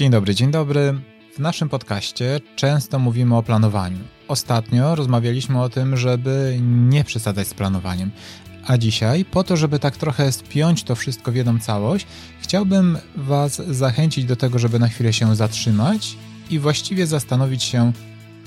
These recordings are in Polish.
Dzień dobry, dzień dobry. W naszym podcaście często mówimy o planowaniu. Ostatnio rozmawialiśmy o tym, żeby nie przesadzać z planowaniem. A dzisiaj, po to, żeby tak trochę spiąć to wszystko w jedną całość, chciałbym Was zachęcić do tego, żeby na chwilę się zatrzymać i właściwie zastanowić się,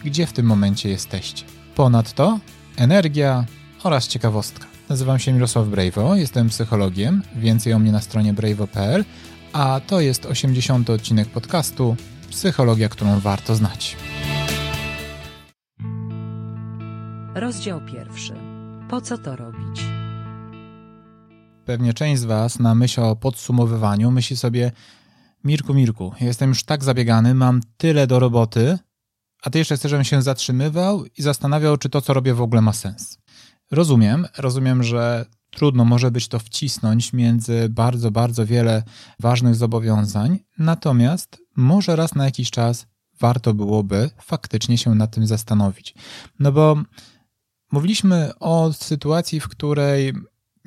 gdzie w tym momencie jesteście. Ponadto energia oraz ciekawostka. Nazywam się Mirosław Brejwo, jestem psychologiem, więcej o mnie na stronie brejwo.pl, a to jest 80. odcinek podcastu Psychologia, którą warto znać. Rozdział pierwszy. Po co to robić? Pewnie część z Was na myśl o podsumowywaniu myśli sobie Mirku, Mirku, jestem już tak zabiegany, mam tyle do roboty, a Ty jeszcze chcesz, żebym się zatrzymywał i zastanawiał, czy to, co robię w ogóle ma sens. Rozumiem, rozumiem, że trudno może być to wcisnąć między bardzo, bardzo wiele ważnych zobowiązań, natomiast może raz na jakiś czas warto byłoby faktycznie się nad tym zastanowić. No bo mówiliśmy o sytuacji, w której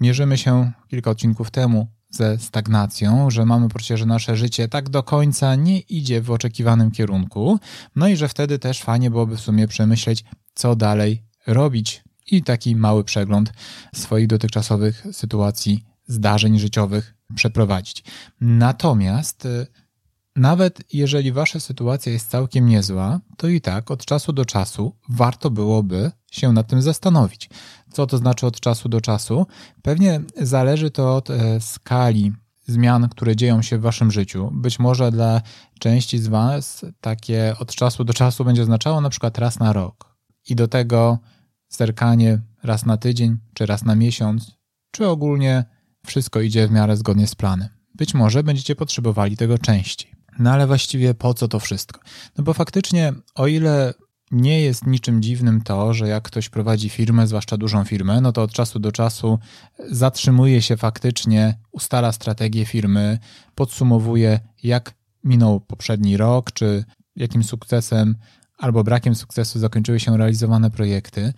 mierzymy się kilka odcinków temu ze stagnacją, że mamy poczucie, że nasze życie tak do końca nie idzie w oczekiwanym kierunku, no i że wtedy też fajnie byłoby w sumie przemyśleć, co dalej robić i taki mały przegląd swoich dotychczasowych sytuacji, zdarzeń życiowych przeprowadzić. Natomiast y, nawet jeżeli wasza sytuacja jest całkiem niezła, to i tak od czasu do czasu warto byłoby się nad tym zastanowić. Co to znaczy od czasu do czasu? Pewnie zależy to od e, skali zmian, które dzieją się w waszym życiu. Być może dla części z was takie od czasu do czasu będzie oznaczało na przykład raz na rok. I do tego zerkanie raz na tydzień, czy raz na miesiąc, czy ogólnie wszystko idzie w miarę zgodnie z planem. Być może będziecie potrzebowali tego częściej. No ale właściwie po co to wszystko? No bo faktycznie, o ile nie jest niczym dziwnym to, że jak ktoś prowadzi firmę, zwłaszcza dużą firmę, no to od czasu do czasu zatrzymuje się faktycznie, ustala strategię firmy, podsumowuje, jak minął poprzedni rok, czy jakim sukcesem albo brakiem sukcesu zakończyły się realizowane projekty.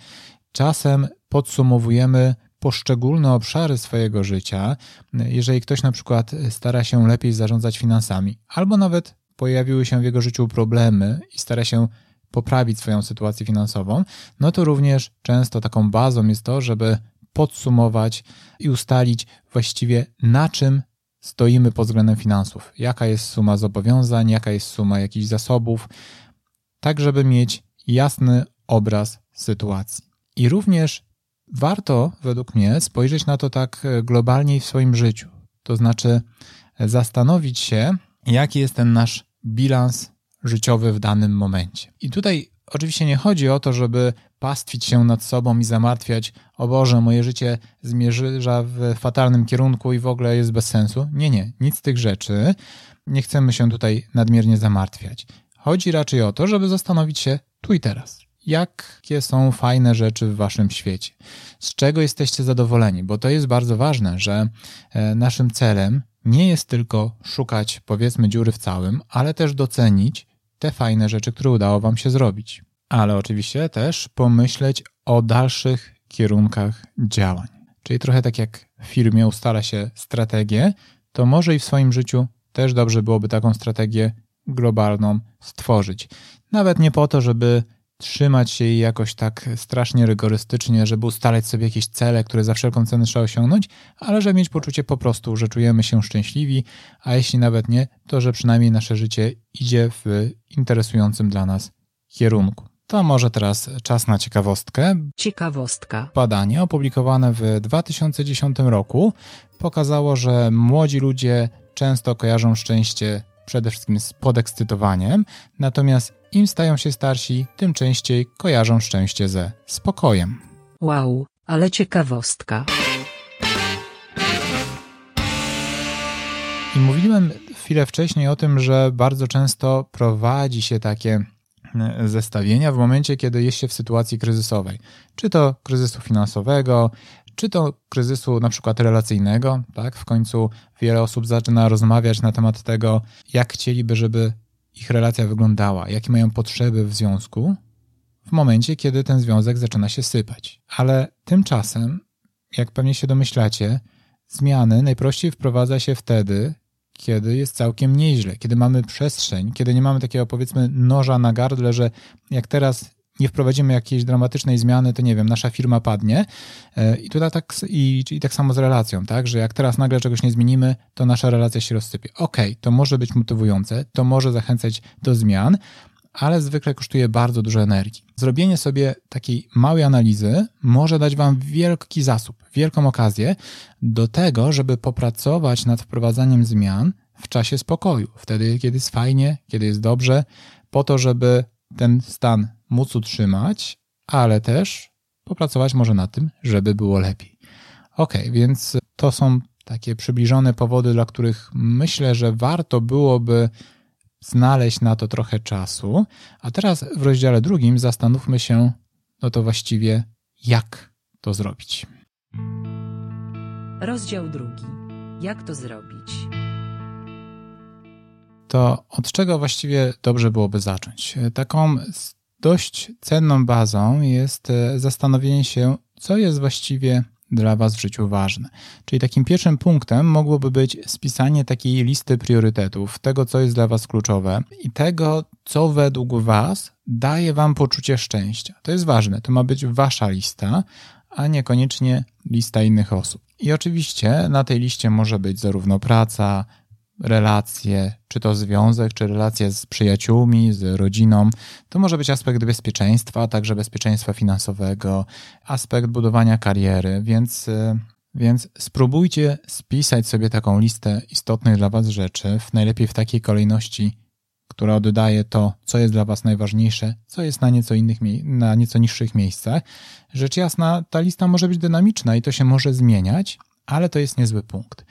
Czasem podsumowujemy poszczególne obszary swojego życia, jeżeli ktoś na przykład stara się lepiej zarządzać finansami, albo nawet pojawiły się w jego życiu problemy i stara się poprawić swoją sytuację finansową, no to również często taką bazą jest to, żeby podsumować i ustalić właściwie na czym stoimy pod względem finansów, jaka jest suma zobowiązań, jaka jest suma jakichś zasobów, tak żeby mieć jasny obraz sytuacji. I również warto, według mnie, spojrzeć na to tak globalnie w swoim życiu. To znaczy zastanowić się, jaki jest ten nasz bilans życiowy w danym momencie. I tutaj oczywiście nie chodzi o to, żeby pastwić się nad sobą i zamartwiać, o Boże, moje życie zmierza w fatalnym kierunku i w ogóle jest bez sensu. Nie, nie, nic z tych rzeczy. Nie chcemy się tutaj nadmiernie zamartwiać. Chodzi raczej o to, żeby zastanowić się tu i teraz. Jakie są fajne rzeczy w waszym świecie? Z czego jesteście zadowoleni? Bo to jest bardzo ważne, że e, naszym celem nie jest tylko szukać, powiedzmy, dziury w całym, ale też docenić te fajne rzeczy, które udało Wam się zrobić. Ale oczywiście też pomyśleć o dalszych kierunkach działań. Czyli trochę tak jak w firmie ustala się strategię, to może i w swoim życiu też dobrze byłoby taką strategię globalną stworzyć. Nawet nie po to, żeby trzymać się jej jakoś tak strasznie rygorystycznie, żeby ustalać sobie jakieś cele, które za wszelką cenę trzeba osiągnąć, ale żeby mieć poczucie po prostu, że czujemy się szczęśliwi, a jeśli nawet nie, to że przynajmniej nasze życie idzie w interesującym dla nas kierunku. To może teraz czas na ciekawostkę. Ciekawostka. Badanie opublikowane w 2010 roku pokazało, że młodzi ludzie często kojarzą szczęście przede wszystkim z podekscytowaniem, natomiast im stają się starsi, tym częściej kojarzą szczęście ze spokojem. Wow, ale ciekawostka. I mówiłem chwilę wcześniej o tym, że bardzo często prowadzi się takie e, zestawienia w momencie, kiedy jest się w sytuacji kryzysowej. Czy to kryzysu finansowego, czy to kryzysu na przykład relacyjnego, tak? W końcu wiele osób zaczyna rozmawiać na temat tego, jak chcieliby, żeby ich relacja wyglądała, jakie mają potrzeby w związku, w momencie, kiedy ten związek zaczyna się sypać. Ale tymczasem, jak pewnie się domyślacie, zmiany najprościej wprowadza się wtedy, kiedy jest całkiem nieźle, kiedy mamy przestrzeń, kiedy nie mamy takiego powiedzmy noża na gardle, że jak teraz nie wprowadzimy jakiejś dramatycznej zmiany, to nie wiem, nasza firma padnie. E, I tutaj tak, i, i tak samo z relacją, tak, że jak teraz nagle czegoś nie zmienimy, to nasza relacja się rozsypie. Okej, okay, to może być motywujące, to może zachęcać do zmian, ale zwykle kosztuje bardzo dużo energii. Zrobienie sobie takiej małej analizy może dać Wam wielki zasób, wielką okazję do tego, żeby popracować nad wprowadzaniem zmian w czasie spokoju, wtedy, kiedy jest fajnie, kiedy jest dobrze, po to, żeby ten stan móc utrzymać, ale też popracować może na tym, żeby było lepiej. Ok, więc to są takie przybliżone powody, dla których myślę, że warto byłoby znaleźć na to trochę czasu. A teraz w rozdziale drugim zastanówmy się, no to właściwie jak to zrobić. Rozdział drugi. Jak to zrobić? To od czego właściwie dobrze byłoby zacząć? Taką dość cenną bazą jest e, zastanowienie się, co jest właściwie dla Was w życiu ważne. Czyli takim pierwszym punktem mogłoby być spisanie takiej listy priorytetów, tego, co jest dla Was kluczowe i tego, co według Was daje Wam poczucie szczęścia. To jest ważne, to ma być Wasza lista, a niekoniecznie lista innych osób. I oczywiście na tej liście może być zarówno praca, relacje, czy to związek, czy relacje z przyjaciółmi, z rodziną. To może być aspekt bezpieczeństwa, także bezpieczeństwa finansowego, aspekt budowania kariery, więc, y, więc spróbujcie spisać sobie taką listę istotnych dla Was rzeczy, w najlepiej w takiej kolejności, która oddaje to, co jest dla Was najważniejsze, co jest na nieco innych, na nieco niższych miejscach. Rzecz jasna, ta lista może być dynamiczna i to się może zmieniać, ale to jest niezły punkt.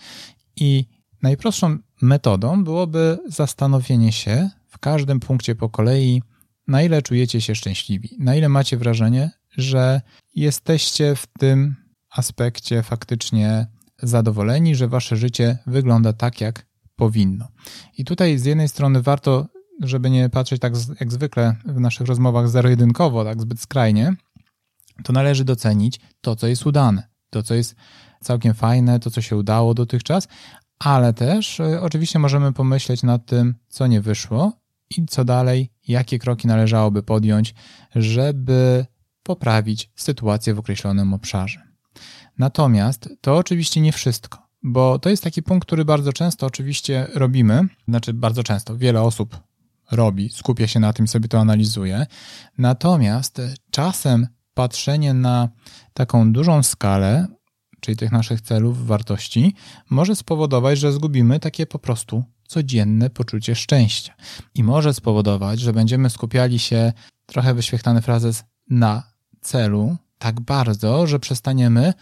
I najprostszą Metodą byłoby zastanowienie się w każdym punkcie po kolei, na ile czujecie się szczęśliwi, na ile macie wrażenie, że jesteście w tym aspekcie faktycznie zadowoleni, że wasze życie wygląda tak, jak powinno. I tutaj z jednej strony warto, żeby nie patrzeć tak jak zwykle w naszych rozmowach zero-jedynkowo, tak zbyt skrajnie, to należy docenić to, co jest udane, to, co jest całkiem fajne, to, co się udało dotychczas, ale też y, oczywiście możemy pomyśleć nad tym, co nie wyszło i co dalej, jakie kroki należałoby podjąć, żeby poprawić sytuację w określonym obszarze. Natomiast to oczywiście nie wszystko, bo to jest taki punkt, który bardzo często oczywiście robimy, znaczy bardzo często, wiele osób robi, skupia się na tym, sobie to analizuje. Natomiast czasem patrzenie na taką dużą skalę czyli tych naszych celów, wartości, może spowodować, że zgubimy takie po prostu codzienne poczucie szczęścia. I może spowodować, że będziemy skupiali się, trochę wyświechtany frazes, na celu tak bardzo, że przestaniemy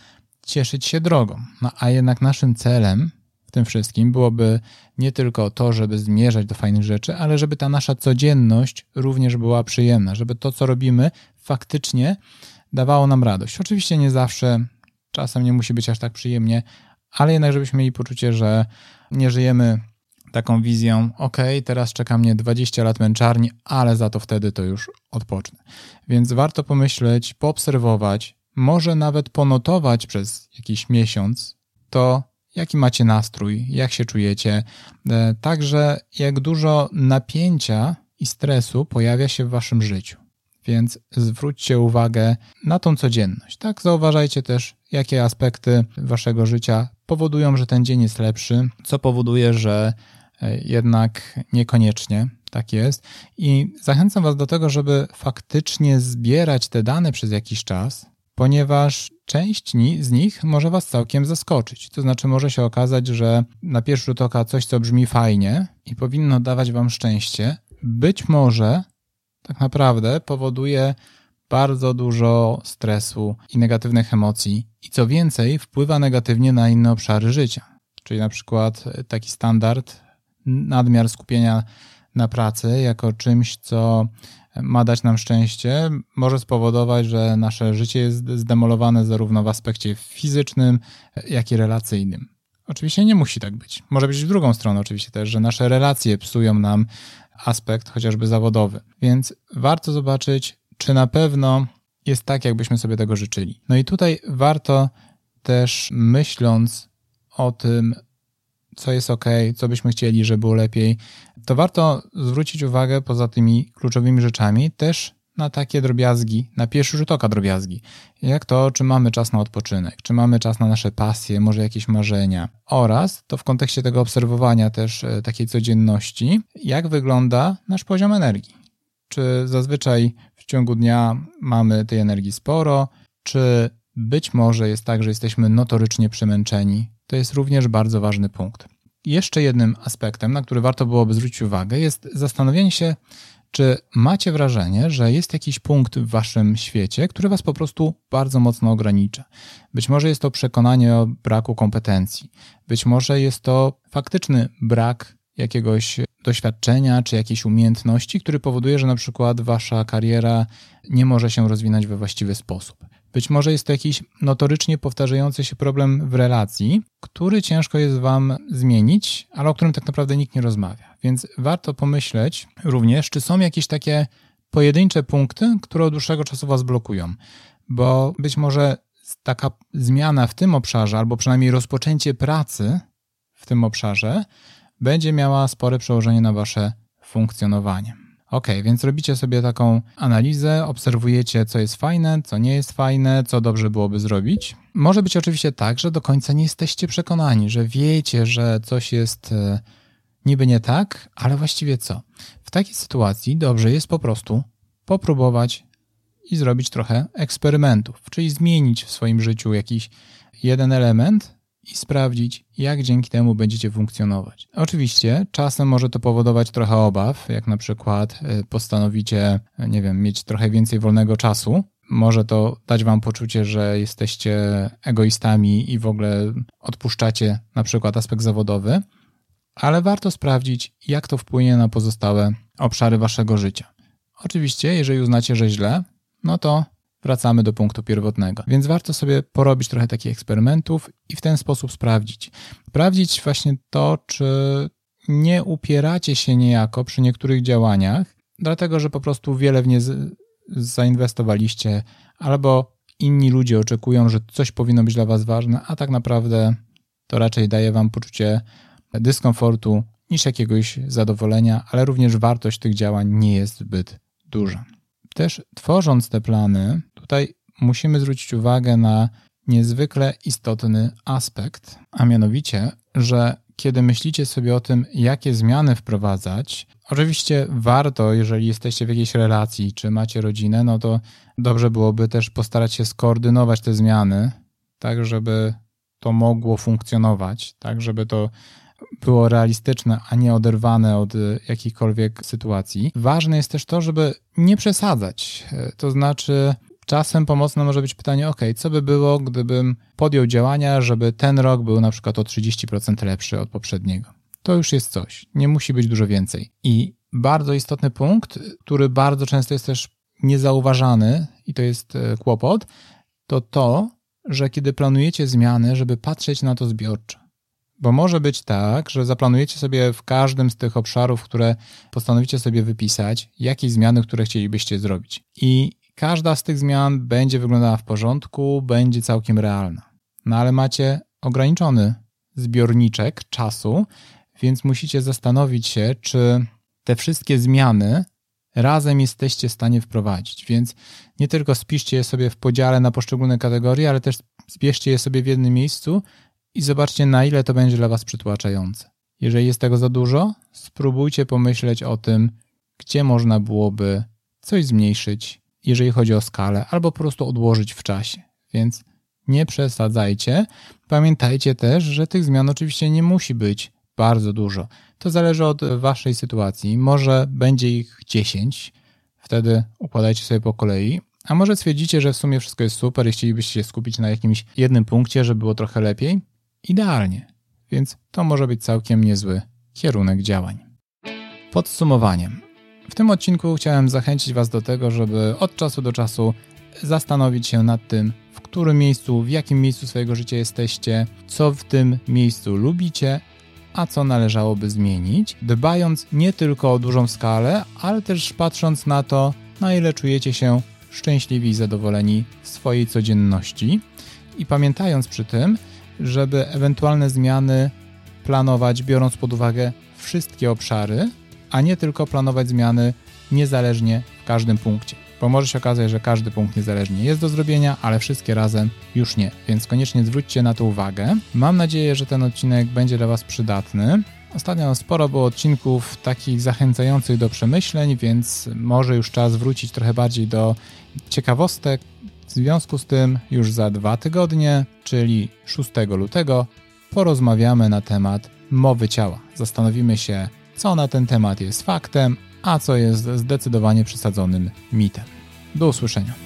cieszyć się drogą. No a jednak naszym celem w tym wszystkim byłoby nie tylko to, żeby zmierzać do fajnych rzeczy, ale żeby ta nasza codzienność również była przyjemna, żeby to, co robimy, faktycznie dawało nam radość. Oczywiście nie zawsze Czasem nie musi być aż tak przyjemnie, ale jednak, żebyśmy mieli poczucie, że nie żyjemy taką wizją, ok, teraz czeka mnie 20 lat męczarni, ale za to wtedy to już odpocznę. Więc warto pomyśleć, poobserwować, może nawet ponotować przez jakiś miesiąc to, jaki macie nastrój, jak się czujecie, e, także jak dużo napięcia i stresu pojawia się w waszym życiu. Więc zwróćcie uwagę na tą codzienność. Tak, zauważajcie też, jakie aspekty waszego życia powodują, że ten dzień jest lepszy, co powoduje, że e, jednak niekoniecznie tak jest. I zachęcam Was do tego, żeby faktycznie zbierać te dane przez jakiś czas, ponieważ część z nich może Was całkiem zaskoczyć. To znaczy, może się okazać, że na pierwszy rzut oka coś, co brzmi fajnie i powinno dawać Wam szczęście, być może tak naprawdę powoduje bardzo dużo stresu i negatywnych emocji, i co więcej, wpływa negatywnie na inne obszary życia. Czyli na przykład taki standard, nadmiar skupienia na pracy jako czymś, co ma dać nam szczęście, może spowodować, że nasze życie jest zdemolowane zarówno w aspekcie fizycznym, jak i relacyjnym. Oczywiście nie musi tak być. Może być w drugą stronę, oczywiście też, że nasze relacje psują nam aspekt chociażby zawodowy. Więc warto zobaczyć, czy na pewno jest tak, jakbyśmy sobie tego życzyli. No i tutaj warto też myśląc o tym, co jest ok, co byśmy chcieli, żeby było lepiej, to warto zwrócić uwagę poza tymi kluczowymi rzeczami też na takie drobiazgi, na pierwszy rzut oka drobiazgi. Jak to, czy mamy czas na odpoczynek, czy mamy czas na nasze pasje, może jakieś marzenia. Oraz to w kontekście tego obserwowania też e, takiej codzienności, jak wygląda nasz poziom energii. Czy zazwyczaj w ciągu dnia mamy tej energii sporo, czy być może jest tak, że jesteśmy notorycznie przemęczeni. To jest również bardzo ważny punkt. Jeszcze jednym aspektem, na który warto byłoby zwrócić uwagę, jest zastanowienie się, czy macie wrażenie, że jest jakiś punkt w waszym świecie, który was po prostu bardzo mocno ogranicza? Być może jest to przekonanie o braku kompetencji, być może jest to faktyczny brak jakiegoś doświadczenia czy jakiejś umiejętności, który powoduje, że na przykład wasza kariera nie może się rozwinąć we właściwy sposób. Być może jest to jakiś notorycznie powtarzający się problem w relacji, który ciężko jest Wam zmienić, ale o którym tak naprawdę nikt nie rozmawia. Więc warto pomyśleć również, czy są jakieś takie pojedyncze punkty, które od dłuższego czasu Was blokują. Bo być może taka zmiana w tym obszarze, albo przynajmniej rozpoczęcie pracy w tym obszarze, będzie miała spore przełożenie na Wasze funkcjonowanie. Ok, więc robicie sobie taką analizę, obserwujecie, co jest fajne, co nie jest fajne, co dobrze byłoby zrobić. Może być oczywiście tak, że do końca nie jesteście przekonani, że wiecie, że coś jest e, niby nie tak, ale właściwie co? W takiej sytuacji dobrze jest po prostu popróbować i zrobić trochę eksperymentów, czyli zmienić w swoim życiu jakiś jeden element i sprawdzić, jak dzięki temu będziecie funkcjonować. Oczywiście czasem może to powodować trochę obaw, jak na przykład y, postanowicie, nie wiem, mieć trochę więcej wolnego czasu. Może to dać wam poczucie, że jesteście egoistami i w ogóle odpuszczacie na przykład aspekt zawodowy, ale warto sprawdzić, jak to wpłynie na pozostałe obszary waszego życia. Oczywiście, jeżeli uznacie, że źle, no to wracamy do punktu pierwotnego. Więc warto sobie porobić trochę takich eksperymentów i w ten sposób sprawdzić. Sprawdzić właśnie to, czy nie upieracie się niejako przy niektórych działaniach, dlatego że po prostu wiele w nie zainwestowaliście, albo inni ludzie oczekują, że coś powinno być dla Was ważne, a tak naprawdę to raczej daje Wam poczucie dyskomfortu niż jakiegoś zadowolenia, ale również wartość tych działań nie jest zbyt duża. Też tworząc te plany, tutaj musimy zwrócić uwagę na niezwykle istotny aspekt, a mianowicie, że kiedy myślicie sobie o tym, jakie zmiany wprowadzać, oczywiście warto, jeżeli jesteście w jakiejś relacji, czy macie rodzinę, no to dobrze byłoby też postarać się skoordynować te zmiany, tak żeby to mogło funkcjonować, tak żeby to było realistyczne, a nie oderwane od jakichkolwiek sytuacji. Ważne jest też to, żeby nie przesadzać. To znaczy, czasem pomocne może być pytanie: OK, co by było, gdybym podjął działania, żeby ten rok był na przykład o 30% lepszy od poprzedniego? To już jest coś. Nie musi być dużo więcej. I bardzo istotny punkt, który bardzo często jest też niezauważany, i to jest e, kłopot, to to, że kiedy planujecie zmiany, żeby patrzeć na to zbiorczo. Bo może być tak, że zaplanujecie sobie w każdym z tych obszarów, które postanowicie sobie wypisać, jakieś zmiany, które chcielibyście zrobić. I każda z tych zmian będzie wyglądała w porządku, będzie całkiem realna. No ale macie ograniczony zbiorniczek czasu, więc musicie zastanowić się, czy te wszystkie zmiany razem jesteście w stanie wprowadzić. Więc nie tylko spiszcie je sobie w podziale na poszczególne kategorie, ale też zbierzcie je sobie w jednym miejscu i zobaczcie, na ile to będzie dla Was przytłaczające. Jeżeli jest tego za dużo, spróbujcie pomyśleć o tym, gdzie można byłoby coś zmniejszyć, jeżeli chodzi o skalę, albo po prostu odłożyć w czasie. Więc nie przesadzajcie. Pamiętajcie też, że tych zmian oczywiście nie musi być bardzo dużo. To zależy od Waszej sytuacji. Może będzie ich 10, wtedy układajcie sobie po kolei, a może stwierdzicie, że w sumie wszystko jest super i chcielibyście się skupić na jakimś jednym punkcie, żeby było trochę lepiej, idealnie. Więc to może być całkiem niezły kierunek działań. Podsumowaniem. W tym odcinku chciałem zachęcić Was do tego, żeby od czasu do czasu zastanowić się nad tym, w którym miejscu, w jakim miejscu swojego życia jesteście, co w tym miejscu lubicie, a co należałoby zmienić, dbając nie tylko o dużą skalę, ale też patrząc na to, na ile czujecie się szczęśliwi i zadowoleni w swojej codzienności. I pamiętając przy tym, żeby ewentualne zmiany planować biorąc pod uwagę wszystkie obszary, a nie tylko planować zmiany niezależnie w każdym punkcie. Bo może się okazać, że każdy punkt niezależnie jest do zrobienia, ale wszystkie razem już nie. Więc koniecznie zwróćcie na to uwagę. Mam nadzieję, że ten odcinek będzie dla Was przydatny. Ostatnio sporo było odcinków takich zachęcających do przemyśleń, więc może już czas wrócić trochę bardziej do ciekawostek. W związku z tym już za dwa tygodnie, czyli 6 lutego, porozmawiamy na temat mowy ciała. Zastanowimy się, co na ten temat jest faktem, a co jest zdecydowanie przesadzonym mitem. Do usłyszenia.